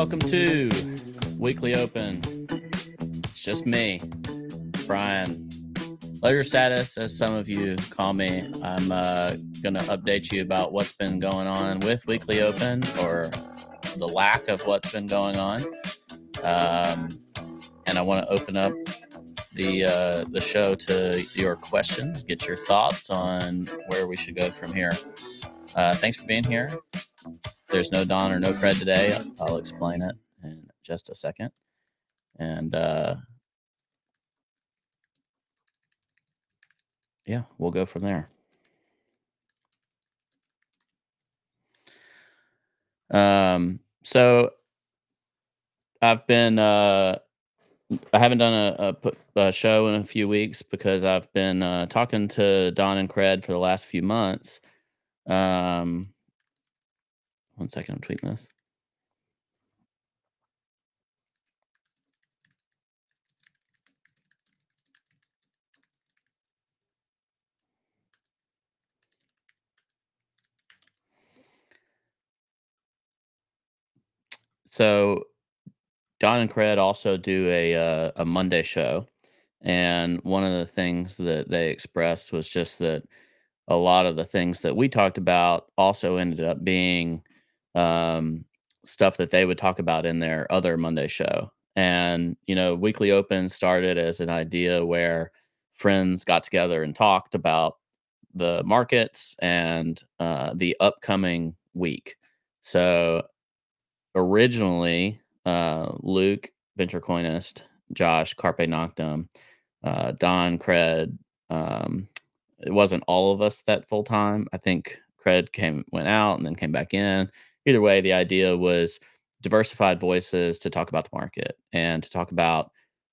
welcome to Weekly Open. It's just me, Brian. Ledger Status, as some of you call me. I'm uh, going to update you about what's been going on with Weekly Open or the lack of what's been going on. Um, and I want to open up the uh, the show to your questions, get your thoughts on where we should go from here. Uh, thanks for being here. There's no Don or no Cred today. I'll explain it in just a second. And uh, yeah, we'll go from there. Um, so I've been uh, I haven't done a, a, a, show in a few weeks because I've been uh, talking to Don and Cred for the last few months. Um, one second, I'm tweeting this. So Don and Cred also do a uh, a Monday show, and one of the things that they expressed was just that a lot of the things that we talked about also ended up being um, stuff that they would talk about in their other Monday show. And you know, Weekly Open started as an idea where friends got together and talked about the markets and uh, the upcoming week. So originally uh, Luke, Venture Coinist, Josh, Carpe Noctem, uh, Don, Cred. Um, it wasn't all of us that full time. I think Cred came went out and then came back in. Either way, the idea was diversified voices to talk about the market and to talk about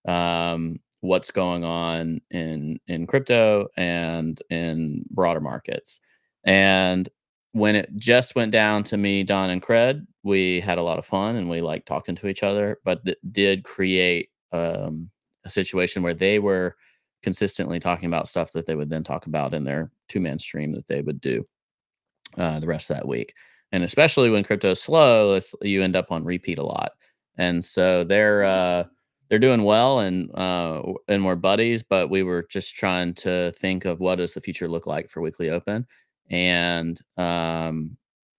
um, what's going on in in crypto and in broader markets. And when it just went down to me, Don, and Cred, we had a lot of fun and we liked talking to each other, but it did create um, a situation where they were consistently talking about stuff that they would then talk about in their two man stream that they would do uh, the rest of that week. And especially when crypto is slow, you end up on repeat a lot. And so they're uh, they're doing well and uh, and we're buddies, but we were just trying to think of what does the future look like for Weekly Open and um,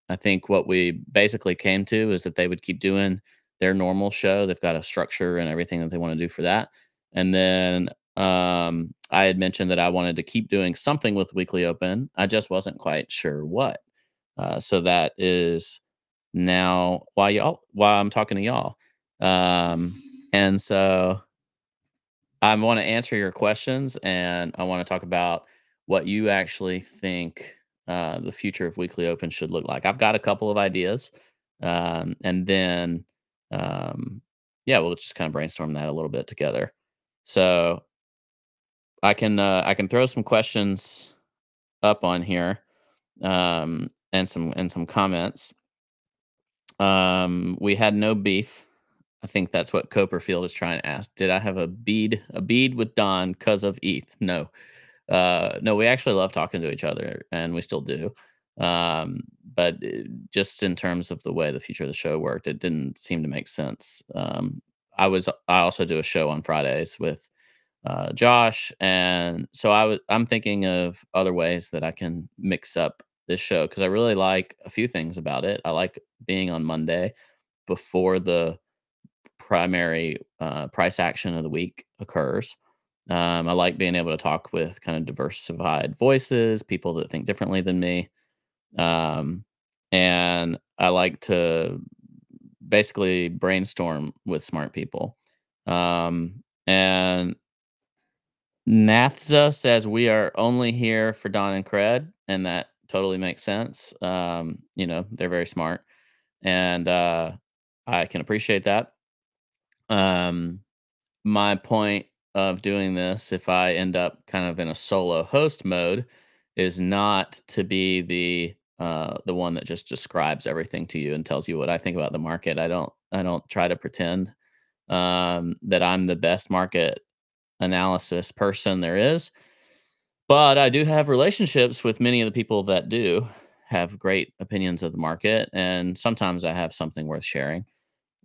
I think what we basically came to is that they would keep doing their normal show. They've got a structure and everything that they want to do for that. And then um, I had mentioned that I wanted to keep doing something with Weekly Open. I just wasn't quite sure what. Uh, so that is now why y'all why I'm talking to y'all. Um, and so I want to answer your questions and I want to talk about what you actually think uh, the future of Weekly Open should look like. I've got a couple of ideas, um, and then um, yeah, we'll just kind of brainstorm that a little bit together. So I can uh, I can throw some questions up on here um, and some and some comments. Um, we had no beef. I think that's what Copperfield is trying to ask. Did I have a bead a bead with Don because of ETH? No. Uh, no, we actually love talking to each other, and we still do. Um, but uh, just in terms of the way the future of the show worked, it didn't seem to make sense. Um, I was I also do a show on Fridays with uh, Josh, and so I was I'm thinking of other ways that I can mix up this show because I really like a few things about it. I like being on Monday before the primary uh, price action of the week occurs. Um, I like being able to talk with kind of diversified voices, people that think differently than me. Um, and I like to basically brainstorm with smart people. Um, and Nathza says we are only here for Don and Cred, and that totally makes sense. Um, you know, they're very smart, and uh, I can appreciate that. Um, my point of doing this, if I end up kind of in a solo host mode, is not to be the uh, the one that just describes everything to you and tells you what I think about the market. I don't I don't try to pretend um, that I'm the best market analysis person there is, but I do have relationships with many of the people that do have great opinions of the market, and sometimes I have something worth sharing.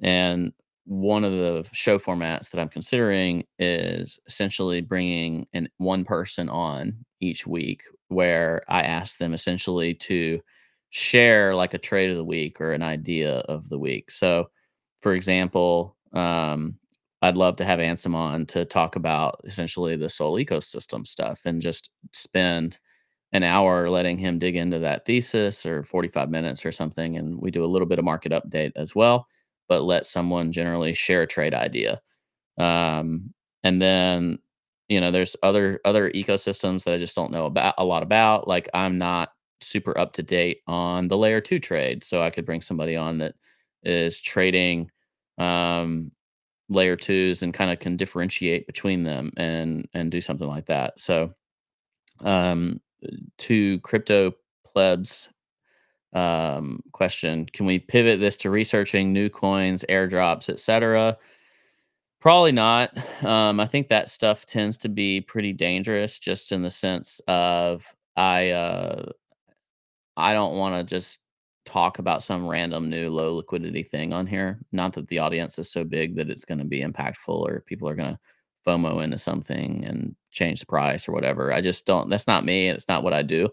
And one of the show formats that I'm considering is essentially bringing an one person on each week where I ask them essentially to share like a trade of the week or an idea of the week. So, for example, um, I'd love to have Ansem on to talk about essentially the Sol ecosystem stuff and just spend an hour letting him dig into that thesis or 45 minutes or something. And we do a little bit of market update as well, but let someone generally share a trade idea. Um, and then, you know, there's other other ecosystems that I just don't know about a lot about. Like I'm not super up to date on the layer two trade. So I could bring somebody on that is trading um layer twos and kind of can differentiate between them and and do something like that. So um to crypto plebs um, question can we pivot this to researching new coins airdrops etc probably not um, i think that stuff tends to be pretty dangerous just in the sense of i uh, I don't wanna just talk about some random new low liquidity thing on here. Not that the audience is so big that it's gonna be impactful or people are gonna FOMO into something and change the price or whatever. I just don't that's not me, it's not what I do.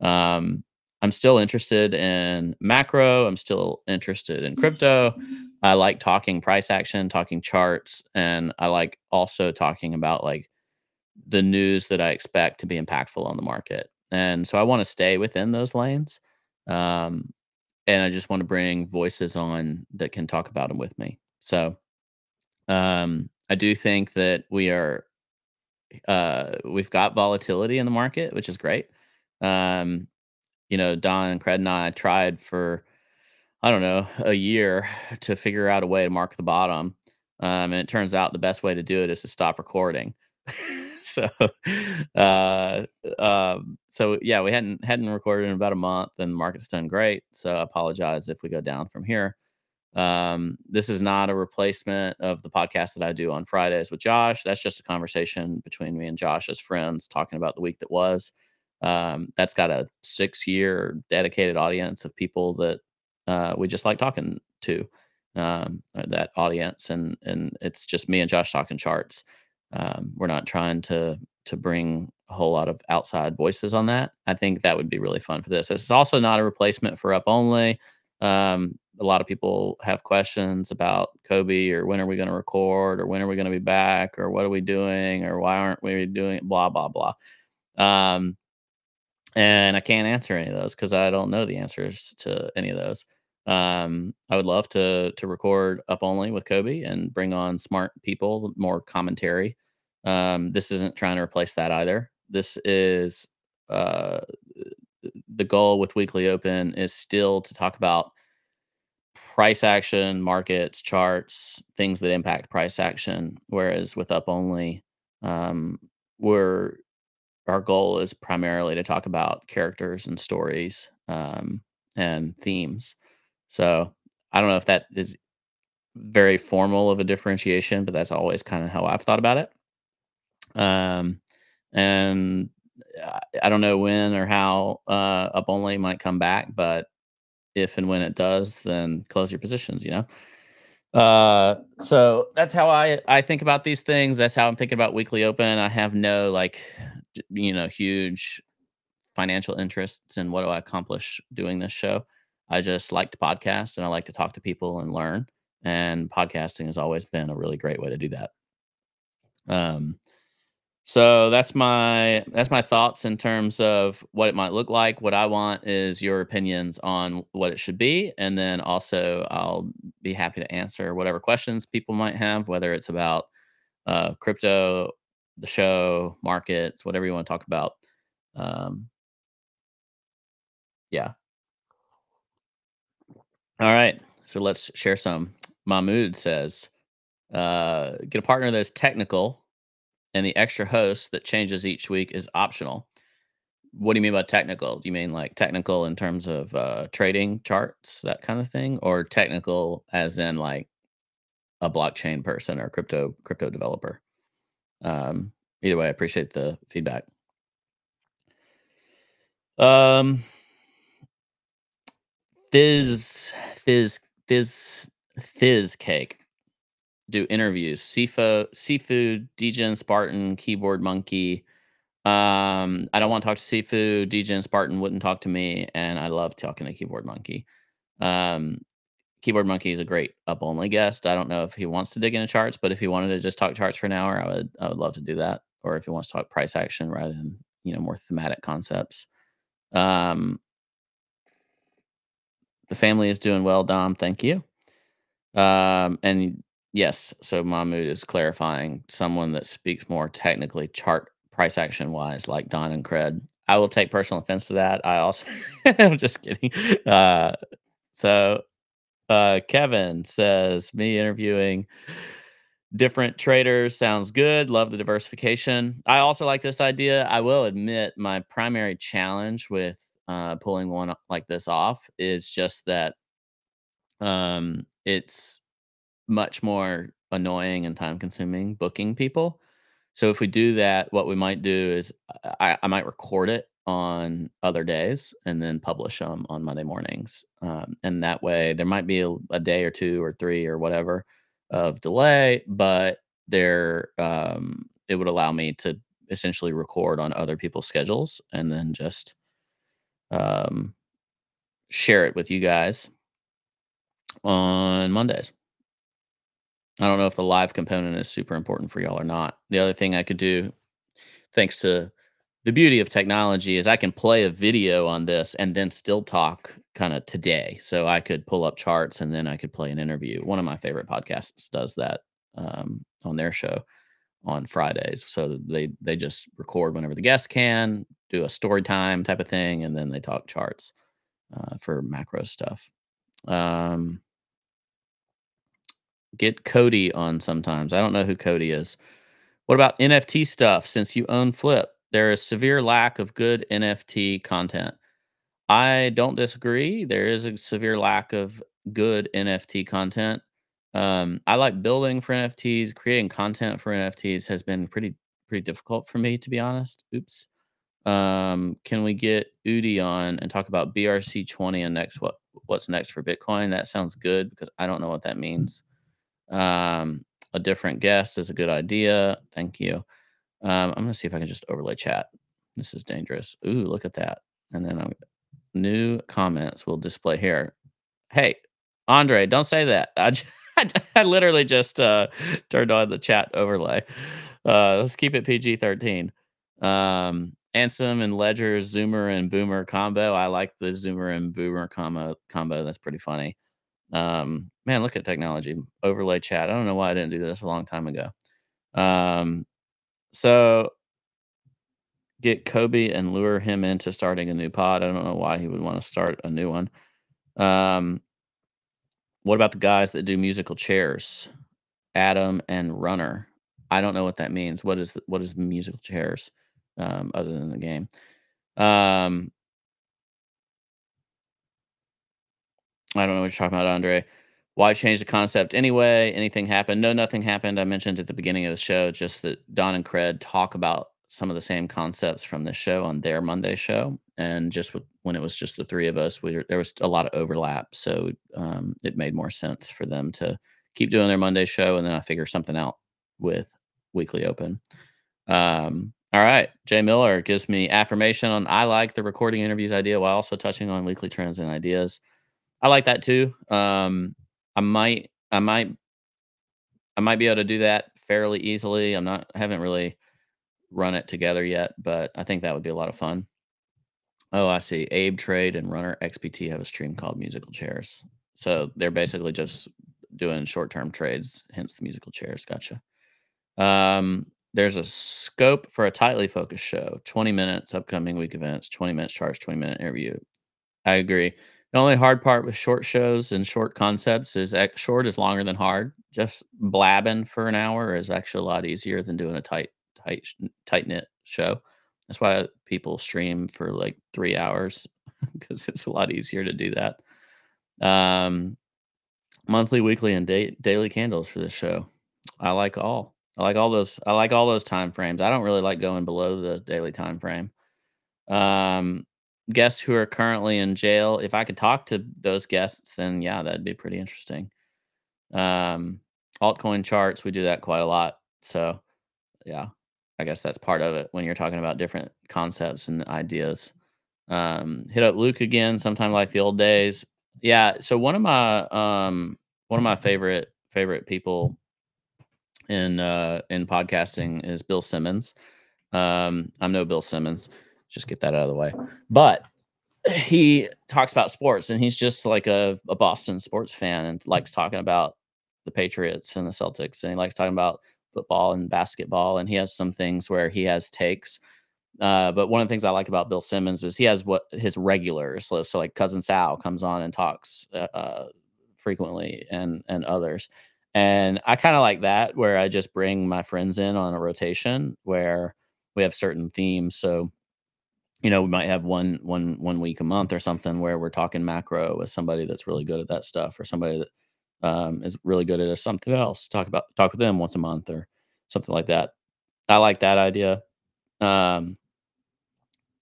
Um, I'm still interested in macro, I'm still interested in crypto. I like talking price action, talking charts, and I like also talking about, like, the news that I expect to be impactful on the market. And so I want to stay within those lanes. Um, and I just want to bring voices on that can talk about them with me. So um, I do think that we are, uh, we've got volatility in the market, which is great. Um, you know, Don and Cred and I tried for, I don't know, a year to figure out a way to mark the bottom. Um, and it turns out the best way to do it is to stop recording. so uh um so yeah we hadn't hadn't recorded in about a month and the market's done great so i apologize if we go down from here. Um this is not a replacement of the podcast that i do on fridays with josh. That's just a conversation between me and josh as friends talking about the week that was. Um that's got a six year dedicated audience of people that uh we just like talking to um that audience and and it's just me and josh talking charts um, we're not trying to to bring a whole lot of outside voices on that. I think that would be really fun for this. It's also not a replacement for Up Only. Um, a lot of people have questions about Cobie or when are we going to record or when are we going to be back or what are we doing or why aren't we doing blah blah blah. Um, and I can't answer any of those because I don't know the answers to any of those. Um, I would love to to record up only with Cobie and bring on smart people, more commentary. Um, this isn't trying to replace that either. This is uh, the goal with Weekly Open is still to talk about price action, markets, charts, things that impact price action. Whereas with Up Only, um, we're our goal is primarily to talk about characters and stories um, and themes. So I don't know if that is very formal of a differentiation, but that's always kind of how I've thought about it. Um, and I, I don't know when or how uh, up only might come back, but if and when it does, then close your positions. You know. Uh, so that's how I I think about these things. That's how I'm thinking about weekly open. I have no like, you know, huge financial interests in what do I accomplish doing this show. I just like to podcast and I like to talk to people and learn. And podcasting has always been a really great way to do that. Um, so that's my that's my thoughts in terms of what it might look like. What I want is your opinions on what it should be, and then also I'll be happy to answer whatever questions people might have, whether it's about uh, crypto, the show, markets, whatever you want to talk about. Um, yeah. All right. So let's share some. Mahmood says, uh, get a partner that's technical and the extra host that changes each week is optional. What do you mean by technical? Do you mean like technical in terms of uh, trading charts, that kind of thing, or technical as in like a blockchain person or crypto crypto developer? Um, either way, I appreciate the feedback. Um, Fizz, Fizz, Fizz, Fizz Cake do interviews. Seafood, Seafood, Degen Spartan, Keyboard Monkey. Um, I don't want to talk to Seafood. Degen Spartan wouldn't talk to me, and I love talking to Keyboard Monkey. Um, Keyboard Monkey is a great up only guest. I don't know if he wants to dig into charts, but if he wanted to just talk charts for an hour, I would I would love to do that. Or if he wants to talk price action rather than you know more thematic concepts. Um, family is doing well, Dom. Thank you. Um, and yes, so Mahmoud is clarifying someone that speaks more technically chart price action wise, like Don and Cred. I will take personal offense to that. I also, I'm just kidding. Uh, so uh, Kevin says, me interviewing different traders sounds good. Love the diversification. I also like this idea. I will admit my primary challenge with uh, pulling one like this off is just that um, it's much more annoying and time consuming booking people. So if we do that, what we might do is I, I might record it on other days and then publish them on Monday mornings. Um, and that way there might be a, a, day or two or three or whatever of delay, but there um, it would allow me to essentially record on other people's schedules and then just um, share it with you guys on Mondays. I don't know if the live component is super important for y'all or not. The other thing I could do, thanks to the beauty of technology, is I can play a video on this and then still talk kind of today. So I could pull up charts and then I could play an interview. One of my favorite podcasts does that um, on their show on Fridays. So they they just record whenever the guest can, do a story time type of thing, and then they talk charts uh, for macro stuff. Um, get Cody on sometimes. I don't know who Cody is. What about NFT stuff? Since you own Flip, there is severe lack of good NFT content. I don't disagree. There is a severe lack of good NFT content. Um, I like building for NFTs. Creating content for NFTs has been pretty pretty difficult for me, to be honest. Oops. Um, can we get Udi on and talk about BRC20 and next what what's next for Bitcoin? That sounds good because I don't know what that means. Um, a different guest is a good idea. Thank you. Um, I'm gonna see if I can just overlay chat. This is dangerous. Ooh, look at that. And then I'm, new comments will display here. Hey, Andre, don't say that. I, I literally just uh, turned on the chat overlay. Uh, let's keep it PG 13. Um, Ansem and Ledger, Zoomer and Boomer combo. I like the Zoomer and Boomer combo. Combo. That's pretty funny. Um, man, look at technology. Overlay chat. I don't know why I didn't do this a long time ago. Um, so get Cobie and lure him into starting a new pod. I don't know why he would want to start a new one. Um, what about the guys that do musical chairs? Adam and Runner. I don't know what that means. What is the, what is musical chairs um, other than the game? Um, I don't know what you're talking about, Andre. Why change the concept anyway? Anything happened? No, nothing happened. I mentioned at the beginning of the show just that Don and Cred talk about some of the same concepts from the show on their Monday show, and just with, when it was just the three of us, we were, there was a lot of overlap, so um, it made more sense for them to keep doing their Monday show, and then I figure something out with Weekly Open. Um, all right, Jay Miller gives me affirmation on I like the recording interviews idea while also touching on weekly trends and ideas. I like that too. Um, I might, I might, I might be able to do that fairly easily. I'm not, I haven't really run it together yet, but I think that would be a lot of fun. Oh, I see. Abe Trade and Runner XBT have a stream called Musical Chairs. So they're basically just doing short term trades, hence the musical chairs. Gotcha. Um, there's a scope for a tightly focused show 20 minutes, upcoming week events, 20 minutes charge, 20 minute interview. I agree. The only hard part with short shows and short concepts is short is longer than hard. Just blabbing for an hour is actually a lot easier than doing a tight, tight, tight knit show. That's why people stream for like three hours because it's a lot easier to do that. Um, monthly, weekly, and day, daily candles for this show. I like all. I like all those. I like all those time frames. I don't really like going below the daily time frame. Um, guests who are currently in jail. If I could talk to those guests, then yeah, that'd be pretty interesting. Um, altcoin charts, we do that quite a lot. So, yeah, I guess that's part of it when you're talking about different concepts and ideas. Um, hit up Luke again sometime like the old days. Yeah, so one of my um one of my favorite favorite people in uh in podcasting is Bill Simmons. Um, I'm no Bill Simmons. Just get that out of the way. But he talks about sports and he's just like a, a Boston sports fan and likes talking about the Patriots and the Celtics and he likes talking about football and basketball and he has some things where he has takes. Uh, but one of the things I like about Bill Simmons is he has what his regulars. So, so like cousin Sal comes on and talks uh, uh, frequently and and others. And I kind of like that where I just bring my friends in on a rotation where we have certain themes. So you know, we might have one one one week a month or something where we're talking macro with somebody that's really good at that stuff or somebody that um, is really good at something else. Talk about talk with them once a month or something like that. I like that idea. Um,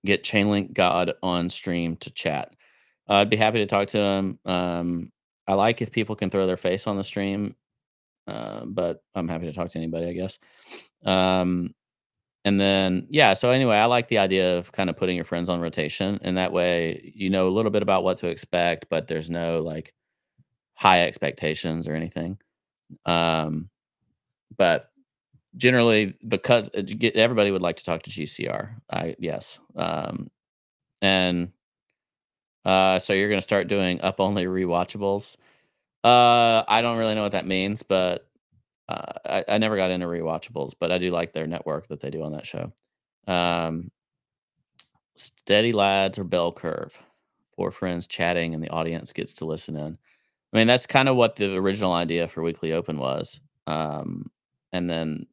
get Chainlink God on stream to chat. Uh, I'd be happy to talk to him. Um, I like if people can throw their face on the stream, uh, but I'm happy to talk to anybody, I guess. Um, and then, yeah, so anyway, I like the idea of kind of putting your friends on rotation, and that way you know a little bit about what to expect, but there's no like high expectations or anything. Um, but generally, because uh, everybody would like to talk to GCR, I yes, um, and uh, so you're gonna start doing up only rewatchables. Uh, I don't really know what that means, but uh, I, I never got into rewatchables, but I do like their network that they do on that show. Um, steady lads or bell curve. Four friends chatting and the audience gets to listen in. I mean, that's kind of what the original idea for Weekly Open was. Um, and then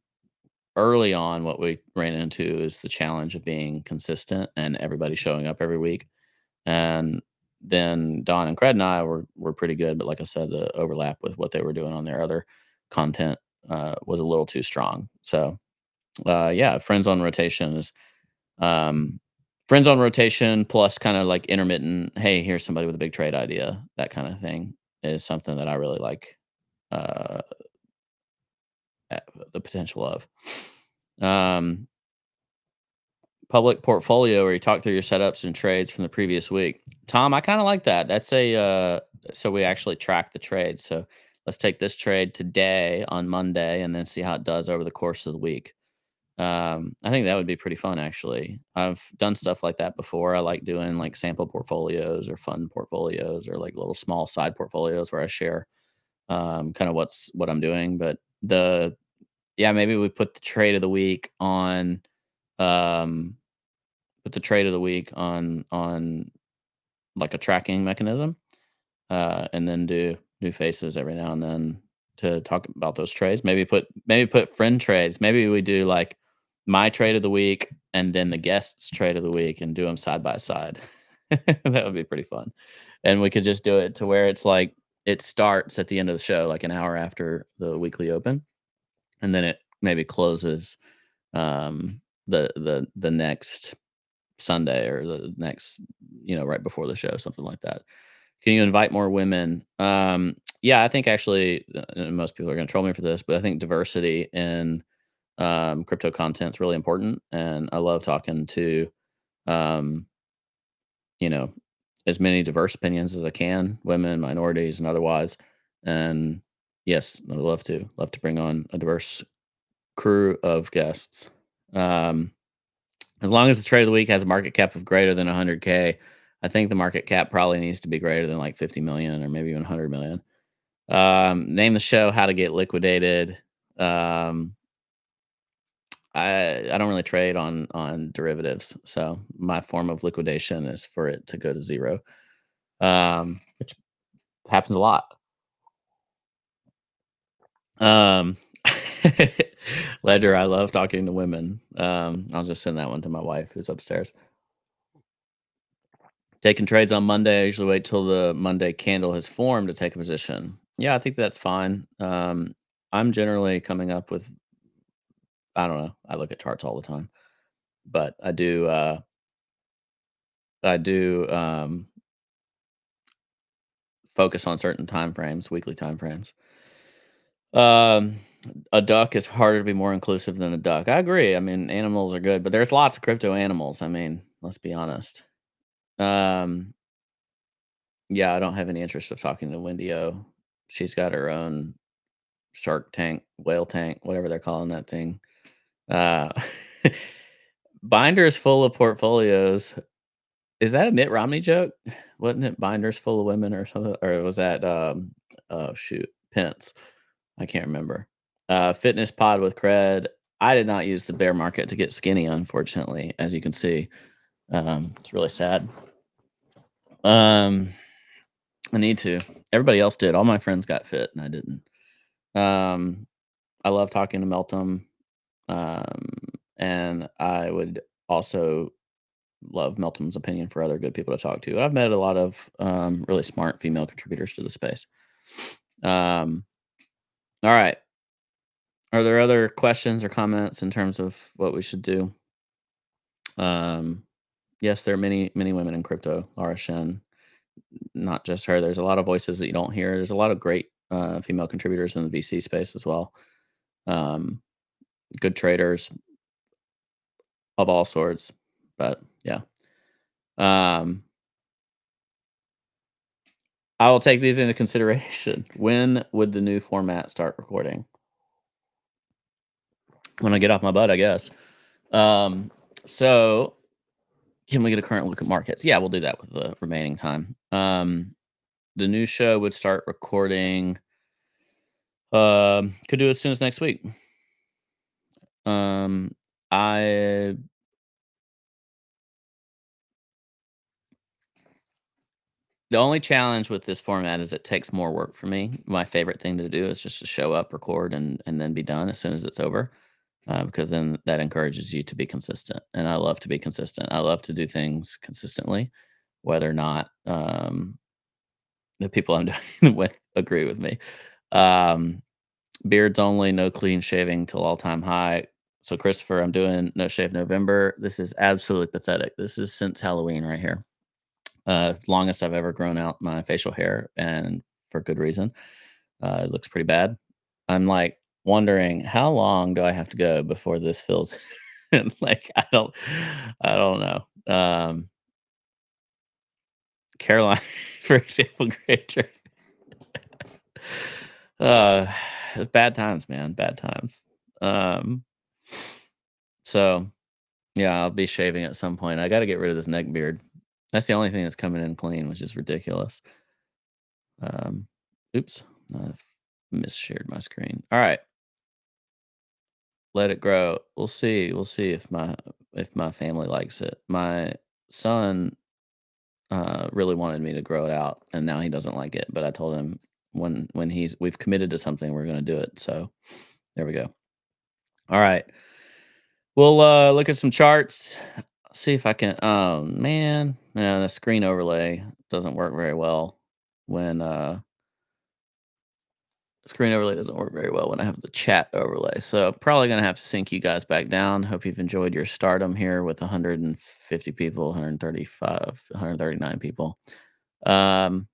early on, what we ran into is the challenge of being consistent and everybody showing up every week. And then Don and Cred and I were were pretty good, but like I said, the overlap with what they were doing on their other content uh, was a little too strong. So, uh, yeah, friends on rotation is um, friends on rotation plus kind of like intermittent. Hey, here's somebody with a big trade idea. That kind of thing is something that I really like uh, the potential of. Um, public portfolio where you talk through your setups and trades from the previous week. Tom, I kind of like that. That's a uh, so we actually track the trade. So let's take this trade today on Monday and then see how it does over the course of the week. Um, I think that would be pretty fun actually. I've done stuff like that before. I like doing like sample portfolios or fun portfolios or like little small side portfolios where I share um, kind of what's what I'm doing. But the yeah, maybe we put the trade of the week on um put the trade of the week on on like a tracking mechanism uh and then do new faces every now and then to talk about those trades maybe put maybe put friend trades maybe we do like my trade of the week and then the guests trade of the week and do them side by side that would be pretty fun and we could just do it to where it's like it starts at the end of the show like an hour after the weekly open and then it maybe closes um the the the next Sunday or the next, you know, right before the show, something like that. Can you invite more women? Um, yeah, I think actually uh, most people are going to troll me for this, but I think diversity in um, crypto content is really important, and I love talking to, um, you know, as many diverse opinions as I can, women, minorities, and otherwise. And yes, I would love to love to bring on a diverse crew of guests. Um, as long as the trade of the week has a market cap of greater than 100k, I think the market cap probably needs to be greater than like 50 million or maybe even 100 million. Um, name the show "How to Get Liquidated." Um, I I don't really trade on on derivatives, so my form of liquidation is for it to go to zero, um, which happens a lot. Um, Ledger, I love talking to women. Um, I'll just send that one to my wife who's upstairs. Taking trades on Monday. I usually wait till the Monday candle has formed to take a position. Yeah, I think that's fine. Um, I'm generally coming up with, I don't know, I look at charts all the time, but I do, uh, I do um, focus on certain time frames, weekly time frames. Um, a duck is harder to be more inclusive than a duck. I agree. I mean, animals are good, but there's lots of crypto animals. I mean, let's be honest. Um, yeah, I don't have any interest of talking to Wendy O. She's got her own Shark Tank, whale tank, whatever they're calling that thing. Uh, binders full of portfolios. Is that a Mitt Romney joke? Wasn't it binders full of women or something? Or was that um oh shoot, Pence? I can't remember. Uh fitness pod with cred. I did not use the bear market to get skinny, unfortunately, as you can see. Um, it's really sad. Um I need to. Everybody else did. All my friends got fit and I didn't. Um I love talking to Meltem. Um and I would also love Meltem's opinion for other good people to talk to. I've met a lot of um, really smart female contributors to the space. Um, all right. Are there other questions or comments in terms of what we should do? Um, yes, there are many, many women in crypto. Laura Shin, not just her. There's a lot of voices that you don't hear. There's a lot of great uh, female contributors in the VC space as well. Um, good traders of all sorts. But yeah. Um, I will take these into consideration. When would the new format start recording? When I get off my butt, I guess. Um, so can we get a current look at markets? Yeah, we'll do that with the remaining time. Um, the new show would start recording. Um, could do as soon as next week. Um, I The only challenge with this format is it takes more work for me. My favorite thing to do is just to show up, record, and and then be done as soon as it's over, uh, because then that encourages you to be consistent. And I love to be consistent. I love to do things consistently, whether or not um, the people I'm doing with agree with me. Um, beards only, no clean shaving till all time high. So Christopher, I'm doing no shave November. This is absolutely pathetic. This is since Halloween right here uh, longest I've ever grown out my facial hair, and for good reason. Uh, it looks pretty bad. I'm like wondering how long do I have to go before this feels like I don't, I don't know. Um, Caroline, for example, great uh, bad times, man. Bad times. Um, so yeah, I'll be shaving at some point. I got to get rid of this neck beard. That's the only thing that's coming in clean, which is ridiculous. Um, oops, I've misshared my screen. All right, let it grow. We'll see. We'll see if my if my family likes it. My son uh, really wanted me to grow it out, and now he doesn't like it. But I told him when when he's we've committed to something, we're going to do it. So there we go. All right. We'll uh, look at some charts see if I can. Oh man, yeah, the screen overlay doesn't work very well when uh screen overlay doesn't work very well when I have the chat overlay. So probably gonna have to sync you guys back down. Hope you've enjoyed your stardom here with 150 people, 135, 139 people. Um,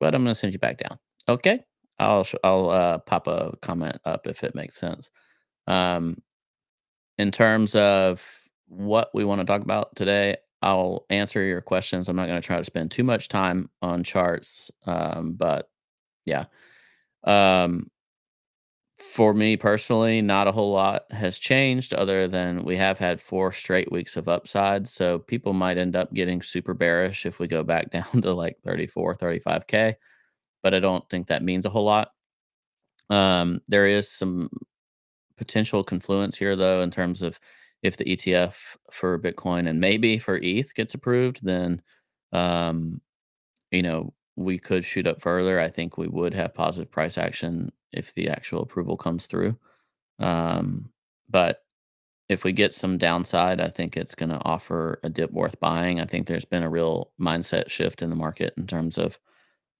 but I'm gonna send you back down. Okay, I'll I'll uh, pop a comment up if it makes sense. Um, in terms of what we want to talk about today. I'll answer your questions. I'm not going to try to spend too much time on charts, um, but yeah. Um, for me personally, not a whole lot has changed other than we have had four straight weeks of upside. So people might end up getting super bearish if we go back down to like 34, 35K, but I don't think that means a whole lot. Um, there is some potential confluence here, though, in terms of if the ETF for Bitcoin and maybe for ETH gets approved, then um, you know we could shoot up further. I think we would have positive price action if the actual approval comes through. Um, but if we get some downside, I think it's going to offer a dip worth buying. I think there's been a real mindset shift in the market in terms of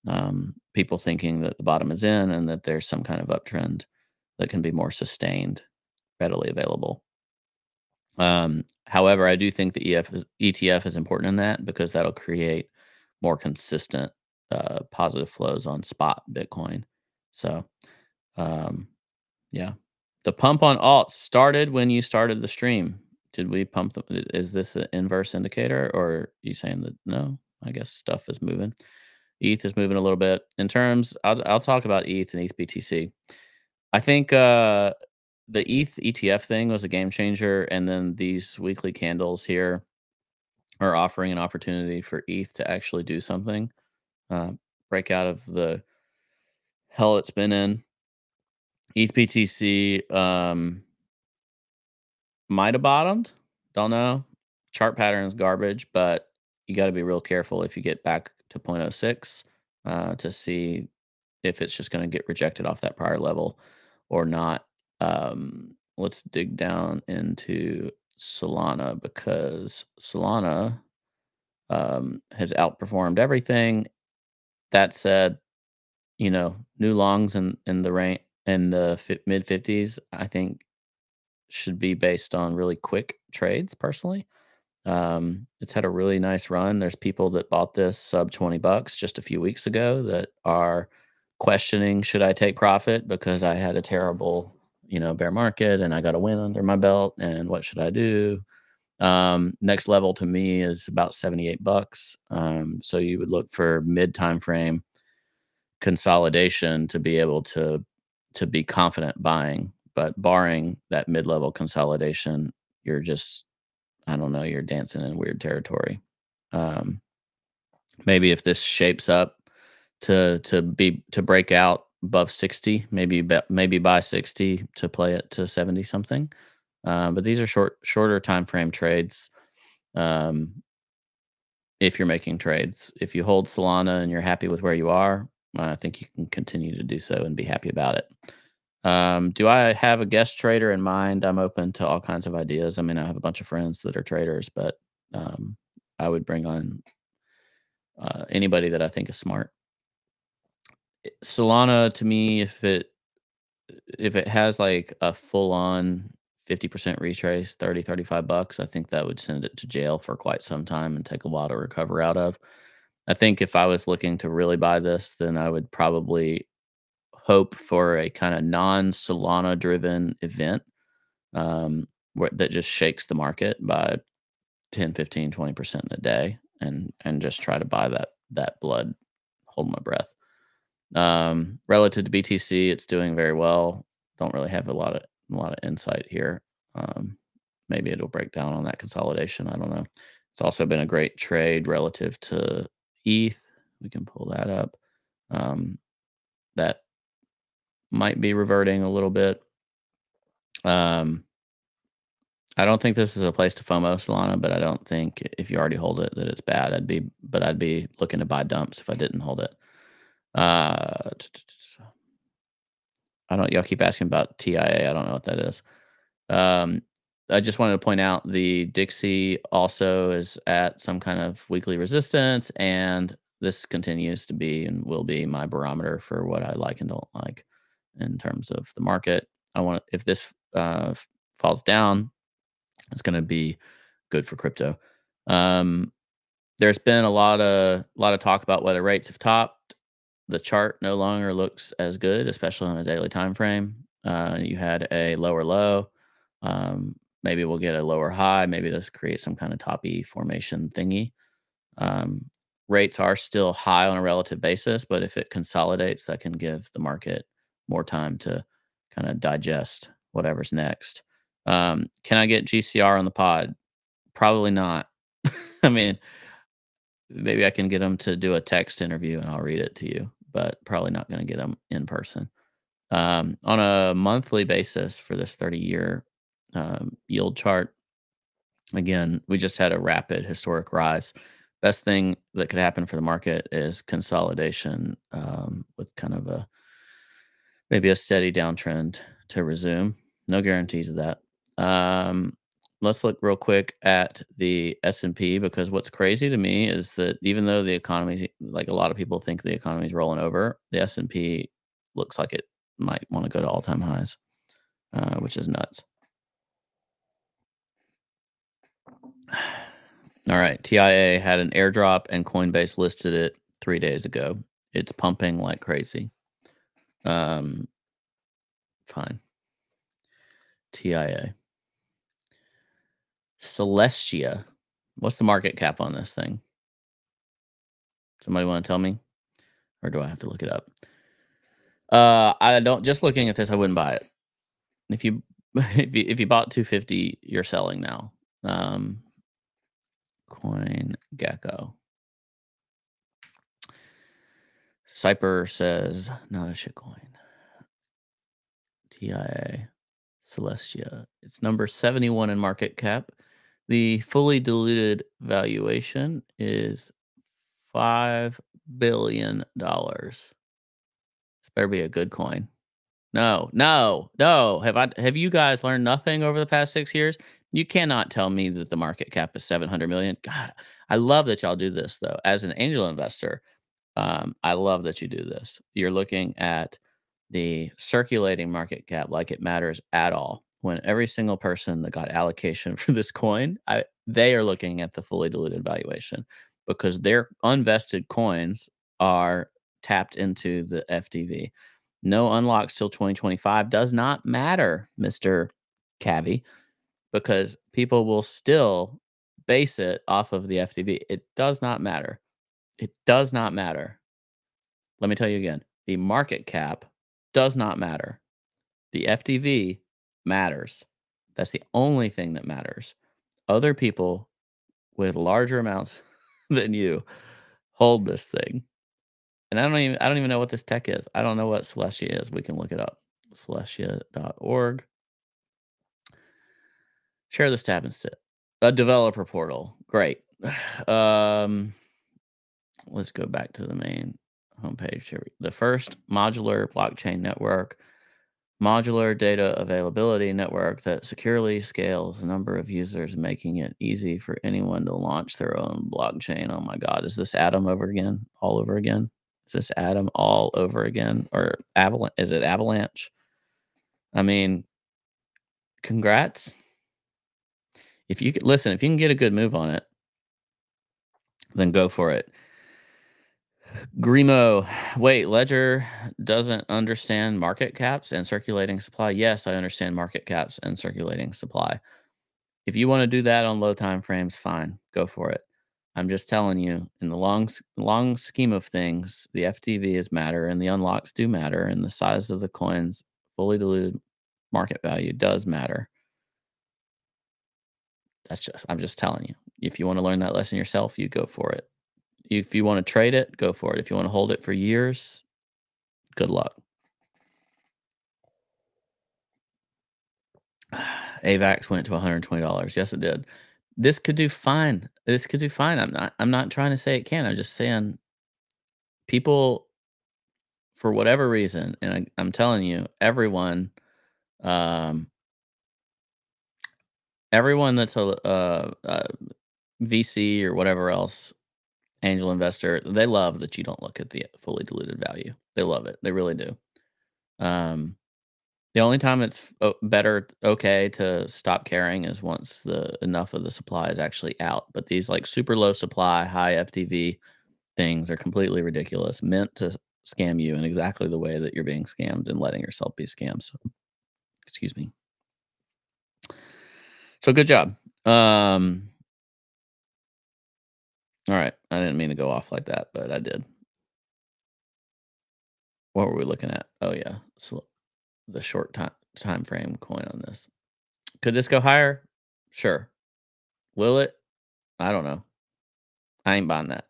um, people thinking that the bottom is in and that there's some kind of uptrend that can be more sustained, readily available. Um, however, I do think the EF is, ETF is important in that because that'll create more consistent uh, positive flows on spot Bitcoin. So Um, yeah. The pump on alt started when you started the stream. Did we pump the is this an inverse indicator or are you saying that no? I guess stuff is moving. ETH is moving a little bit. In terms I'll I'll talk about ETH and ETH BTC. I think uh the ETH ETF thing was a game changer and then these weekly candles here are offering an opportunity for ETH to actually do something. Uh, break out of the hell it's been in. ETH BTC um might have bottomed. Don't know. Chart pattern is garbage, but you got to be real careful if you get back to 0.06 uh, to see if it's just going to get rejected off that prior level or not. Um, let's dig down into Solana because Solana um, has outperformed everything. That said, you know, new longs in in the rank in the fi- mid fifties, I think should be based on really quick trades. Personally, um, it's had a really nice run. There's people that bought this sub twenty bucks just a few weeks ago that are questioning should I take profit because I had a terrible you know bear market and I got a win under my belt and what should I do? Um, next level to me is about 78 bucks. Um, so you would look for mid time frame consolidation to be able to to be confident buying. But barring that mid level consolidation, you're just I don't know, you're dancing in weird territory. Um, maybe if this shapes up to to be to break out above 60, maybe be, maybe buy 60 to play it to 70 something. Um, but these are short shorter time frame trades. Um, if you're making trades, if you hold Solana and you're happy with where you are, I think you can continue to do so and be happy about it. Um, do I have a guest trader in mind? I'm open to all kinds of ideas. I mean, I have a bunch of friends that are traders, but um, I would bring on uh, anybody that I think is smart. Solana to me, if it if it has like a full on 50% retrace, 30, 35 bucks, I think that would send it to jail for quite some time and take a while to recover out of. I think if I was looking to really buy this, then I would probably hope for a kind of non Solana driven event um, where, that just shakes the market by 10, 15, 20% in a day and and just try to buy that that blood, hold my breath. Um, relative to BTC, it's doing very well. Don't really have a lot of a lot of insight here. Um, maybe it'll break down on that consolidation. I don't know. It's also been a great trade relative to ETH. We can pull that up. Um, that might be reverting a little bit. Um, I don't think this is a place to FOMO Solana, but I don't think if you already hold it that it's bad. I'd be, but I'd be looking to buy dumps if I didn't hold it. Uh, I don't. Y'all keep asking about TIA. I don't know what that is. Um, I just wanted to point out the Dixie also is at some kind of weekly resistance, and this continues to be and will be my barometer for what I like and don't like in terms of the market. I want if this uh, falls down, it's going to be good for crypto. Um, there's been a lot of a lot of talk about whether rates have topped. The chart no longer looks as good, especially on a daily time frame. Uh, you had a lower low. Um, maybe we'll get a lower high. Maybe this creates some kind of toppy formation thingy. Um, rates are still high on a relative basis, but if it consolidates, that can give the market more time to kind of digest whatever's next. Um, can I get GCR on the pod? Probably not. I mean, maybe I can get them to do a text interview and I'll read it to you, but probably not going to get them in person. Um, on a monthly basis for this 30 year um, yield chart, again, we just had a rapid historic rise. Best thing that could happen for the market is consolidation um, with kind of a maybe a steady downtrend to resume. No guarantees of that. Um, let's look real quick at the S&P because what's crazy to me is that even though the economy like a lot of people think the economy is rolling over, the S&P looks like it might want to go to all-time highs, uh, which is nuts. All right, TIA had an airdrop and Coinbase listed it 3 days ago. It's pumping like crazy. Um Fine. TIA. Celestia. What's the market cap on this thing? Somebody want to tell me? Or do I have to look it up? Uh, I don't. Just looking at this, I wouldn't buy it. If you if you if you bought 250, you're selling now. Um, Coin Gecko. Cyper says not a shitcoin. TIA Celestia. It's number 71 in market cap. The fully diluted valuation is five billion dollars. This better be a good coin. No, no, no. Have I have you guys learned nothing over the past six years? You cannot tell me that the market cap is 700 million. God, I love that y'all do this though. As an angel investor, um, I love that you do this. You're looking at the circulating market cap like it matters at all. When every single person that got allocation for this coin, I, they are looking at the fully diluted valuation because their unvested coins are tapped into the FDV. No unlocks till 2025 does not matter, Mr. Cavi, because people will still base it off of the FDV. It does not matter. It does not matter. Let me tell you again the market cap does not matter. The FDV matters. That's the only thing that matters. Other people with larger amounts than you hold this thing. And I don't even I don't even know what this tech is. I don't know what Celestia is. We can look it up. Celestia.org. Share this tab instead. A developer portal. Great. Um let's go back to the main homepage here. The first modular blockchain network, modular data availability network that securely scales the number of users, making it easy for anyone to launch their own blockchain. Oh my God, is this Atom over again? All over again? Is this Atom all over again? Or Avalanche? Is it Avalanche? I mean, congrats. If you could listen, if you can get a good move on it, then go for it. Grimo, wait, Ledger doesn't understand market caps and circulating supply. Yes, I understand market caps and circulating supply. If you want to do that on low time frames, fine, go for it. I'm just telling you, in the long long scheme of things, the FDV is matter and the unlocks do matter, and the size of the coins fully diluted market value does matter. That's just I'm just telling you. If you want to learn that lesson yourself, you go for it. If you want to trade it, go for it. If you want to hold it for years, good luck. AVAX went to $120. Yes, it did. This could do fine. This could do fine. I'm not I'm not trying to say it can. I'm just saying people for whatever reason, and I, I'm telling you, everyone um everyone that's a, uh, uh, VC or whatever else angel investor, they love that you don't look at the fully diluted value. They love it. They really do. Um, the only time it's better, okay, to stop caring is once the enough of the supply is actually out. But these like super low supply, high FDV things are completely ridiculous, meant to scam you in exactly the way that you're being scammed and letting yourself be scammed. So, excuse me. So good job. Um, all right. I didn't mean to go off like that, but I did. What were we looking at? Oh yeah, so the short time time frame coin on this. Could this go higher? Sure. Will it? I don't know. I ain't buying that.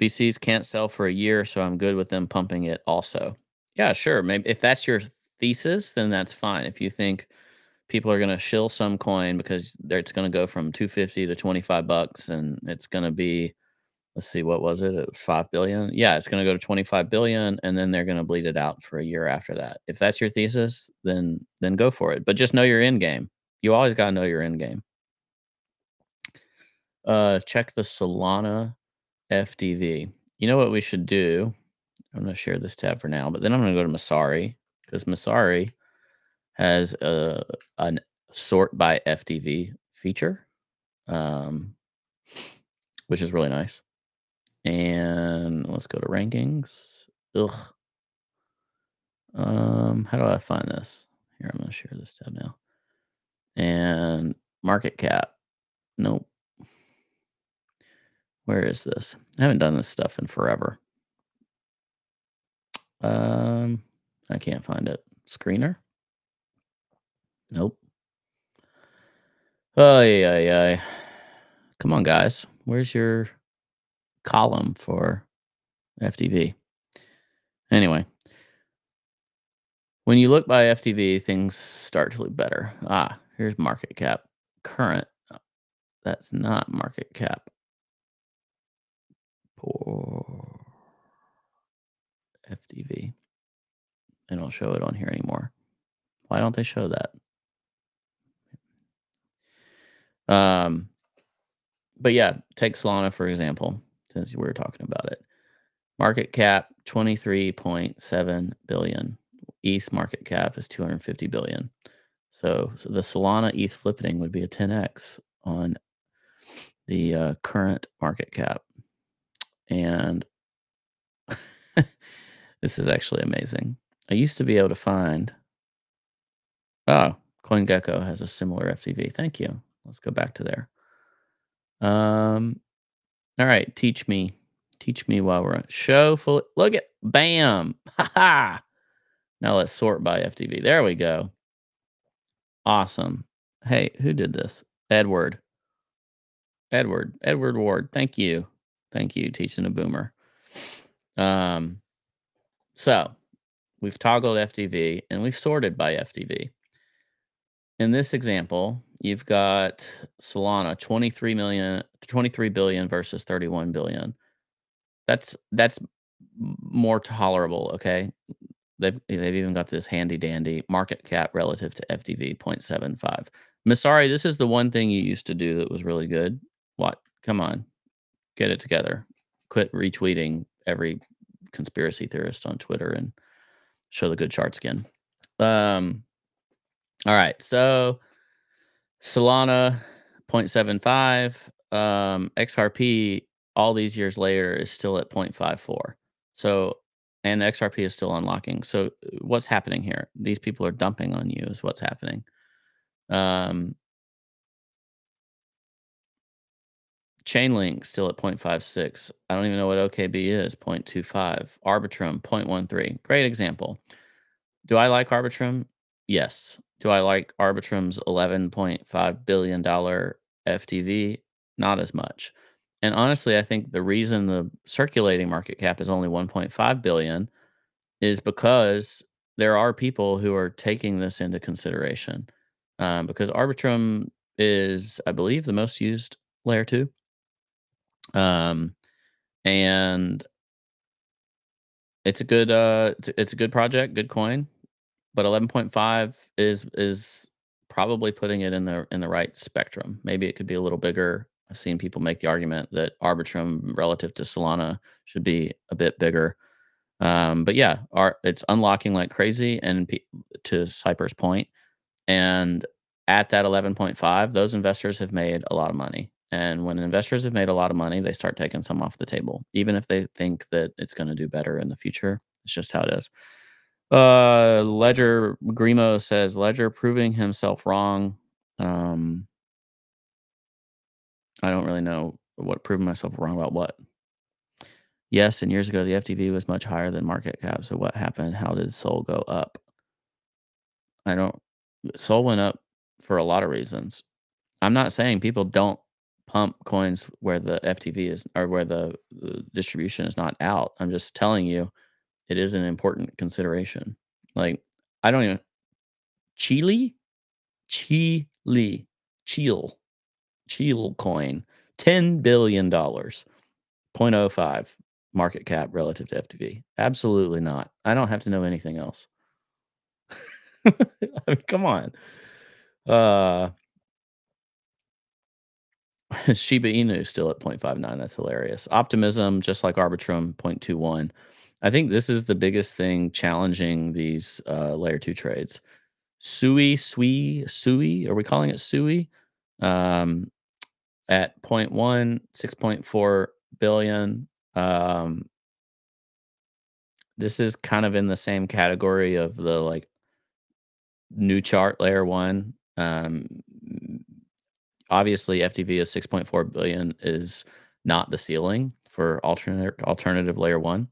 VCs can't sell for a year, so I'm good with them pumping it also. Yeah, sure. Maybe if that's your thesis, then that's fine. If you think people are going to shill some coin because it's going to go from 250 to 25 bucks and it's going to be let's see what was it? It was 5 billion? Yeah it's going to go to 25 billion and then they're going to bleed it out for a year after that. If that's your thesis then then go for it but just know your end game you always got to know your end game uh check the solana fdv you know what we should do? I'm going to share this tab for now but then i'm going to go to Messari because Messari has a an sort by FDV feature, um, which is really nice. And let's go to rankings. Ugh. Um, how do I find this? Here, I'm gonna share this tab now. And market cap. Nope. Where is this? I haven't done this stuff in forever. Um, I can't find it. Screener? Nope. Oh yeah, yeah. Come on, guys. Where's your column for FDV? Anyway, when you look by FDV, things start to look better. Ah, here's market cap. Current. uh, That's not market cap. Poor FDV. They don't show it on here anymore. Why don't they show that? Um, but yeah, take Solana for example, since we were talking about it. Market cap 23.7 billion. ETH market cap is 250 billion. So, so the Solana ETH flipping would be a 10x on the uh, current market cap. And this is actually amazing. I used to be able to find. Oh, CoinGecko has a similar FDV. Thank you. Let's go back to there. Um, all right, teach me, teach me while we're on show full. Look at bam, ha ha. Now let's sort by FDV. There we go. Awesome. Hey, who did this? Edward. Edward. Edward Ward. Thank you. Thank you, teaching a boomer. Um, so we've toggled FDV and we've sorted by FDV. In this example, you've got Solana 23 million, 23 billion versus 31 billion. That's that's more tolerable, okay? They've they've even got this handy dandy market cap relative to FDV 0.75. Messari, this is the one thing you used to do that was really good. What? Come on. Get it together. Quit retweeting every conspiracy theorist on Twitter and show the good charts again. Um all right. So Solana 0.75, um, XRP all these years later is still at 0.54. So and XRP is still unlocking. So what's happening here? These people are dumping on you is what's happening. Um Chainlink still at 0.56. I don't even know what OKB is, 0.25. Arbitrum 0.13. Great example. Do I like Arbitrum? Yes. Do I like Arbitrum's $11.5 billion FDV? Not as much. And honestly, I think the reason the circulating market cap is only 1.5 billion is because there are people who are taking this into consideration. Um, because Arbitrum is, I believe, the most used layer two. Um, and it's a good uh it's, it's a good project, good coin but 11.5 is is probably putting it in the in the right spectrum. Maybe it could be a little bigger. I've seen people make the argument that Arbitrum relative to Solana should be a bit bigger. Um, but yeah, our, it's unlocking like crazy, and pe- to Cypress point, and at that 11.5, those investors have made a lot of money. And when investors have made a lot of money, they start taking some off the table, even if they think that it's going to do better in the future. It's just how it is. Uh, Ledger Grimo says Ledger proving himself wrong. Um, I don't really know what proving myself wrong about what. Yes, and years ago the FDV was much higher than market cap. So what happened? How did Sol go up? I don't. Sol went up for a lot of reasons. I'm not saying people don't pump coins where the FDV is or where the, the distribution is not out. I'm just telling you it is an important consideration. Like I don't even Chile, Chile, Chile, Chile coin, ten billion dollars, 0.05 market cap relative to FDV. Absolutely not. I don't have to know anything else. I mean, come on. Uh Shiba Inu still at 0.59. That's hilarious. Optimism, just like Arbitrum, 0.21. I think this is the biggest thing challenging these uh, layer two trades. Sui, Sui, Sui, are we calling it Sui? Um, at 0.1, 6.4 billion. Um, this is kind of in the same category of the, like new chart layer 1. Um, obviously, FDV of 6.4 billion is not the ceiling for alternate alternative layer 1.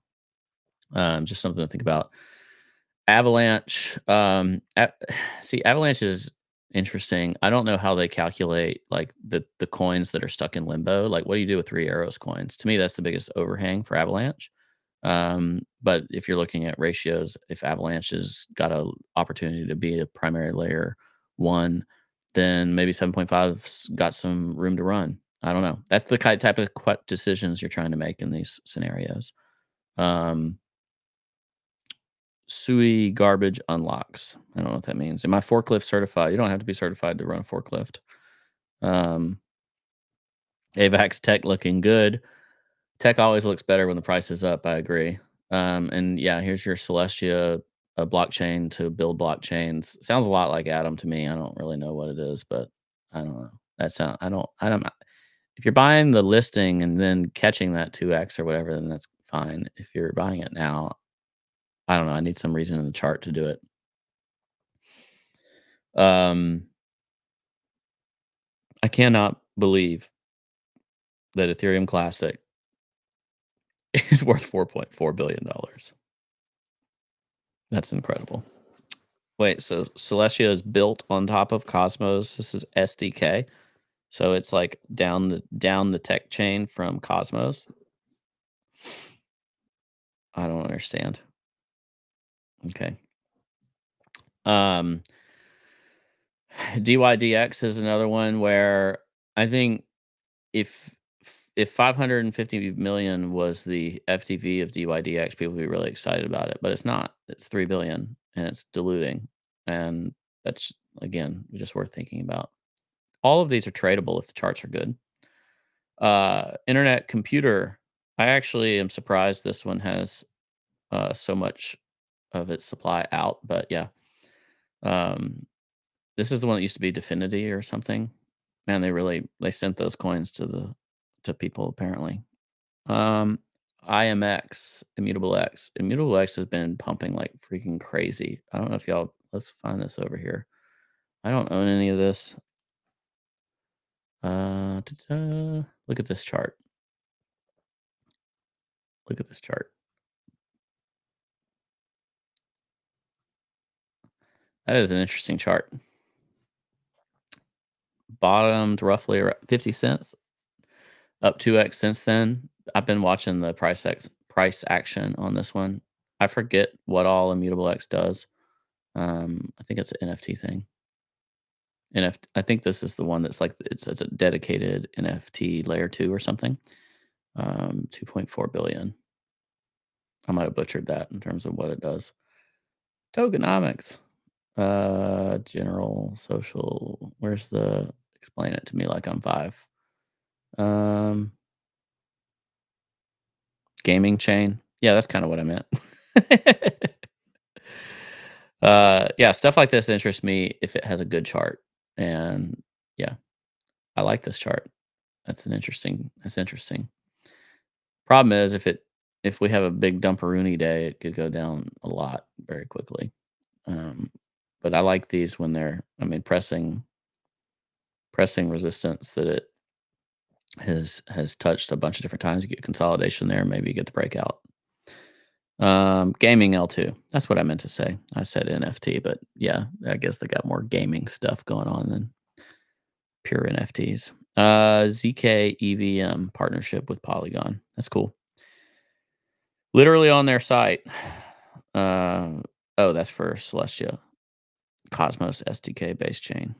Um, just something to think about. Avalanche, um, see, Avalanche is interesting. I don't know how they calculate, like, the the coins that are stuck in limbo. Like, what do you do with Three Arrows coins? To me, that's the biggest overhang for Avalanche. Um, but if you're looking at ratios, if Avalanche has got a opportunity to be a primary layer 1, then maybe 7.5's got some room to run. I don't know. That's the type of decisions you're trying to make in these scenarios. Um SUI garbage unlocks. I don't know what that means. Am I forklift certified? You don't have to be certified to run a forklift. Um AVAX tech looking good. Tech always looks better when the price is up, I agree. Um, and yeah, here's your Celestia, a blockchain to build blockchains. Sounds a lot like Atom to me. I don't really know what it is, but I don't know. That sound I don't I don't if you're buying the listing and then catching that 2x or whatever, then that's fine. If you're buying it now, I don't know. I need some reason in the chart to do it. Um, I cannot believe that Ethereum Classic is worth $4.4 billion. That's incredible. Wait, so Celestia is built on top of Cosmos. This is SDK. So it's like down the down the tech chain from Cosmos. I don't understand. Okay. Um DYDX is another one where I think if if 550 million was the FTV of DYDX, people would be really excited about it, but it's not. It's 3 billion and it's diluting. And that's again just worth thinking about. All of these are tradable if the charts are good. Uh internet computer. I actually am surprised this one has uh so much of its supply out, but yeah. Um this is the one that used to be DFINITY or something. Man, they really they sent those coins to the to people apparently. Um, IMX, Immutable X. Immutable X has been pumping like freaking crazy. I don't know if y'all let's find this over here. I don't own any of this. Uh, look at this chart. Look at this chart. That is an interesting chart. Bottomed roughly 50 cents up 2x since then. I've been watching the price X price action on this one. I forget what all Immutable X does. Um, I think it's an NFT thing. NFT. I think this is the one that's like it's, it's a dedicated NFT layer two or something. Um, 2.4 billion. I might have butchered that in terms of what it does. Tokenomics. Uh, general social. Where's the explain it to me like I'm five? Um, gaming chain. Yeah, that's kind of what I meant. uh, yeah, stuff like this interests me if it has a good chart. And yeah, I like this chart. That's an interesting. That's interesting. Problem is, if it if we have a big dumperoonie day, it could go down a lot very quickly. Um, but I like these when they're, I mean, pressing pressing resistance that it has has touched a bunch of different times. You get consolidation there, maybe you get the breakout. Um, gaming L2. That's what I meant to say. I said NFT, but yeah, I guess they got more gaming stuff going on than pure NFTs. Uh, ZK EVM partnership with Polygon. That's cool. Literally on their site. Uh, oh, that's for Celestia Cosmos SDK based chain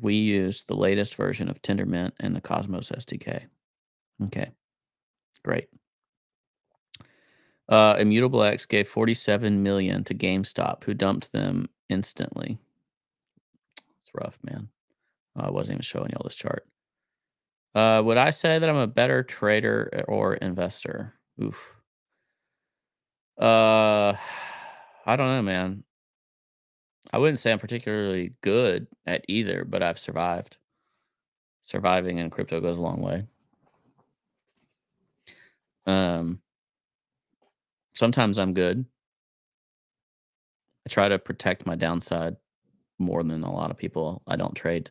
we use the latest version of Tendermint and the Cosmos SDK. Okay, great. Uh, Immutable X gave 47 million to GameStop, who dumped them instantly. It's rough, man. Uh, I wasn't even showing y'all this chart. Uh, would I say that I'm a better trader or investor? Oof. Uh, I don't know, man. I wouldn't say I'm particularly good at either, but I've survived. Surviving in crypto goes a long way. Um, Sometimes I'm good. I try to protect my downside more than a lot of people. I don't trade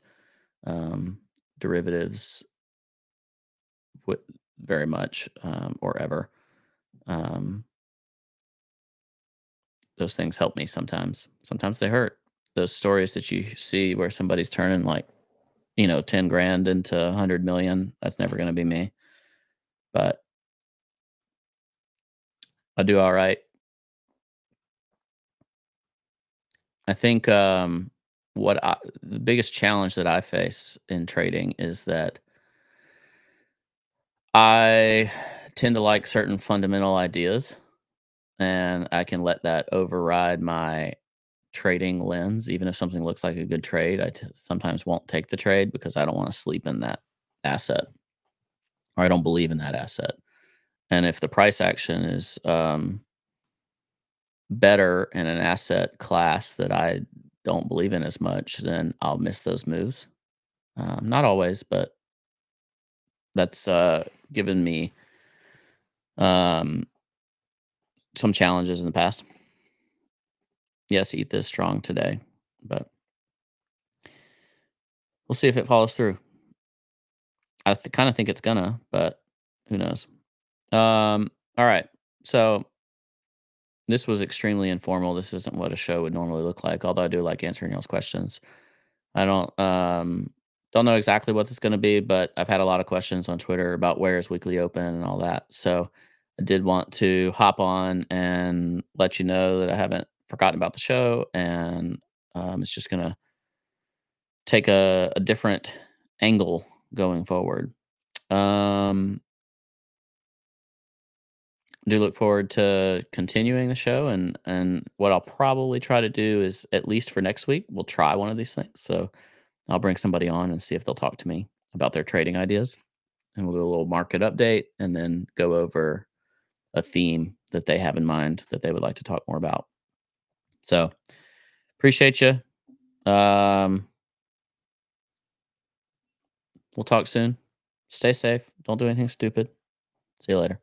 um, derivatives wi- very much um, or ever. Um, those things help me sometimes. Sometimes they hurt. Those stories that you see where somebody's turning like, you know, 10 grand into 100 million, that's never going to be me. But I do all right. I think um, what I, the biggest challenge that I face in trading is that I tend to like certain fundamental ideas and I can let that override my trading lens. Even if something looks like a good trade, I t- sometimes won't take the trade because I don't want to sleep in that asset or I don't believe in that asset. And if the price action is um, better in an asset class that I don't believe in as much, then I'll miss those moves. Um, not always, but that's uh, given me um, some challenges in the past. Yes, ETH is strong today, but we'll see if it follows through. I th- kind of think it's gonna, but who knows? Um, all right. So this was extremely informal. This isn't what a show would normally look like, although I do like answering y'all's questions. I don't um don't know exactly what it's going to be, but I've had a lot of questions on Twitter about where is weekly open and all that. So I did want to hop on and let you know that I haven't forgotten about the show, and um, it's just going to take a, a different angle going forward. Um, do look forward to continuing the show and and what I'll probably try to do is at least for next week we'll try one of these things. So I'll bring somebody on and see if they'll talk to me about their trading ideas and we'll do a little market update and then go over a theme that they have in mind that they would like to talk more about. So appreciate you. Um, we'll talk soon. Stay safe. Don't do anything stupid. See you later.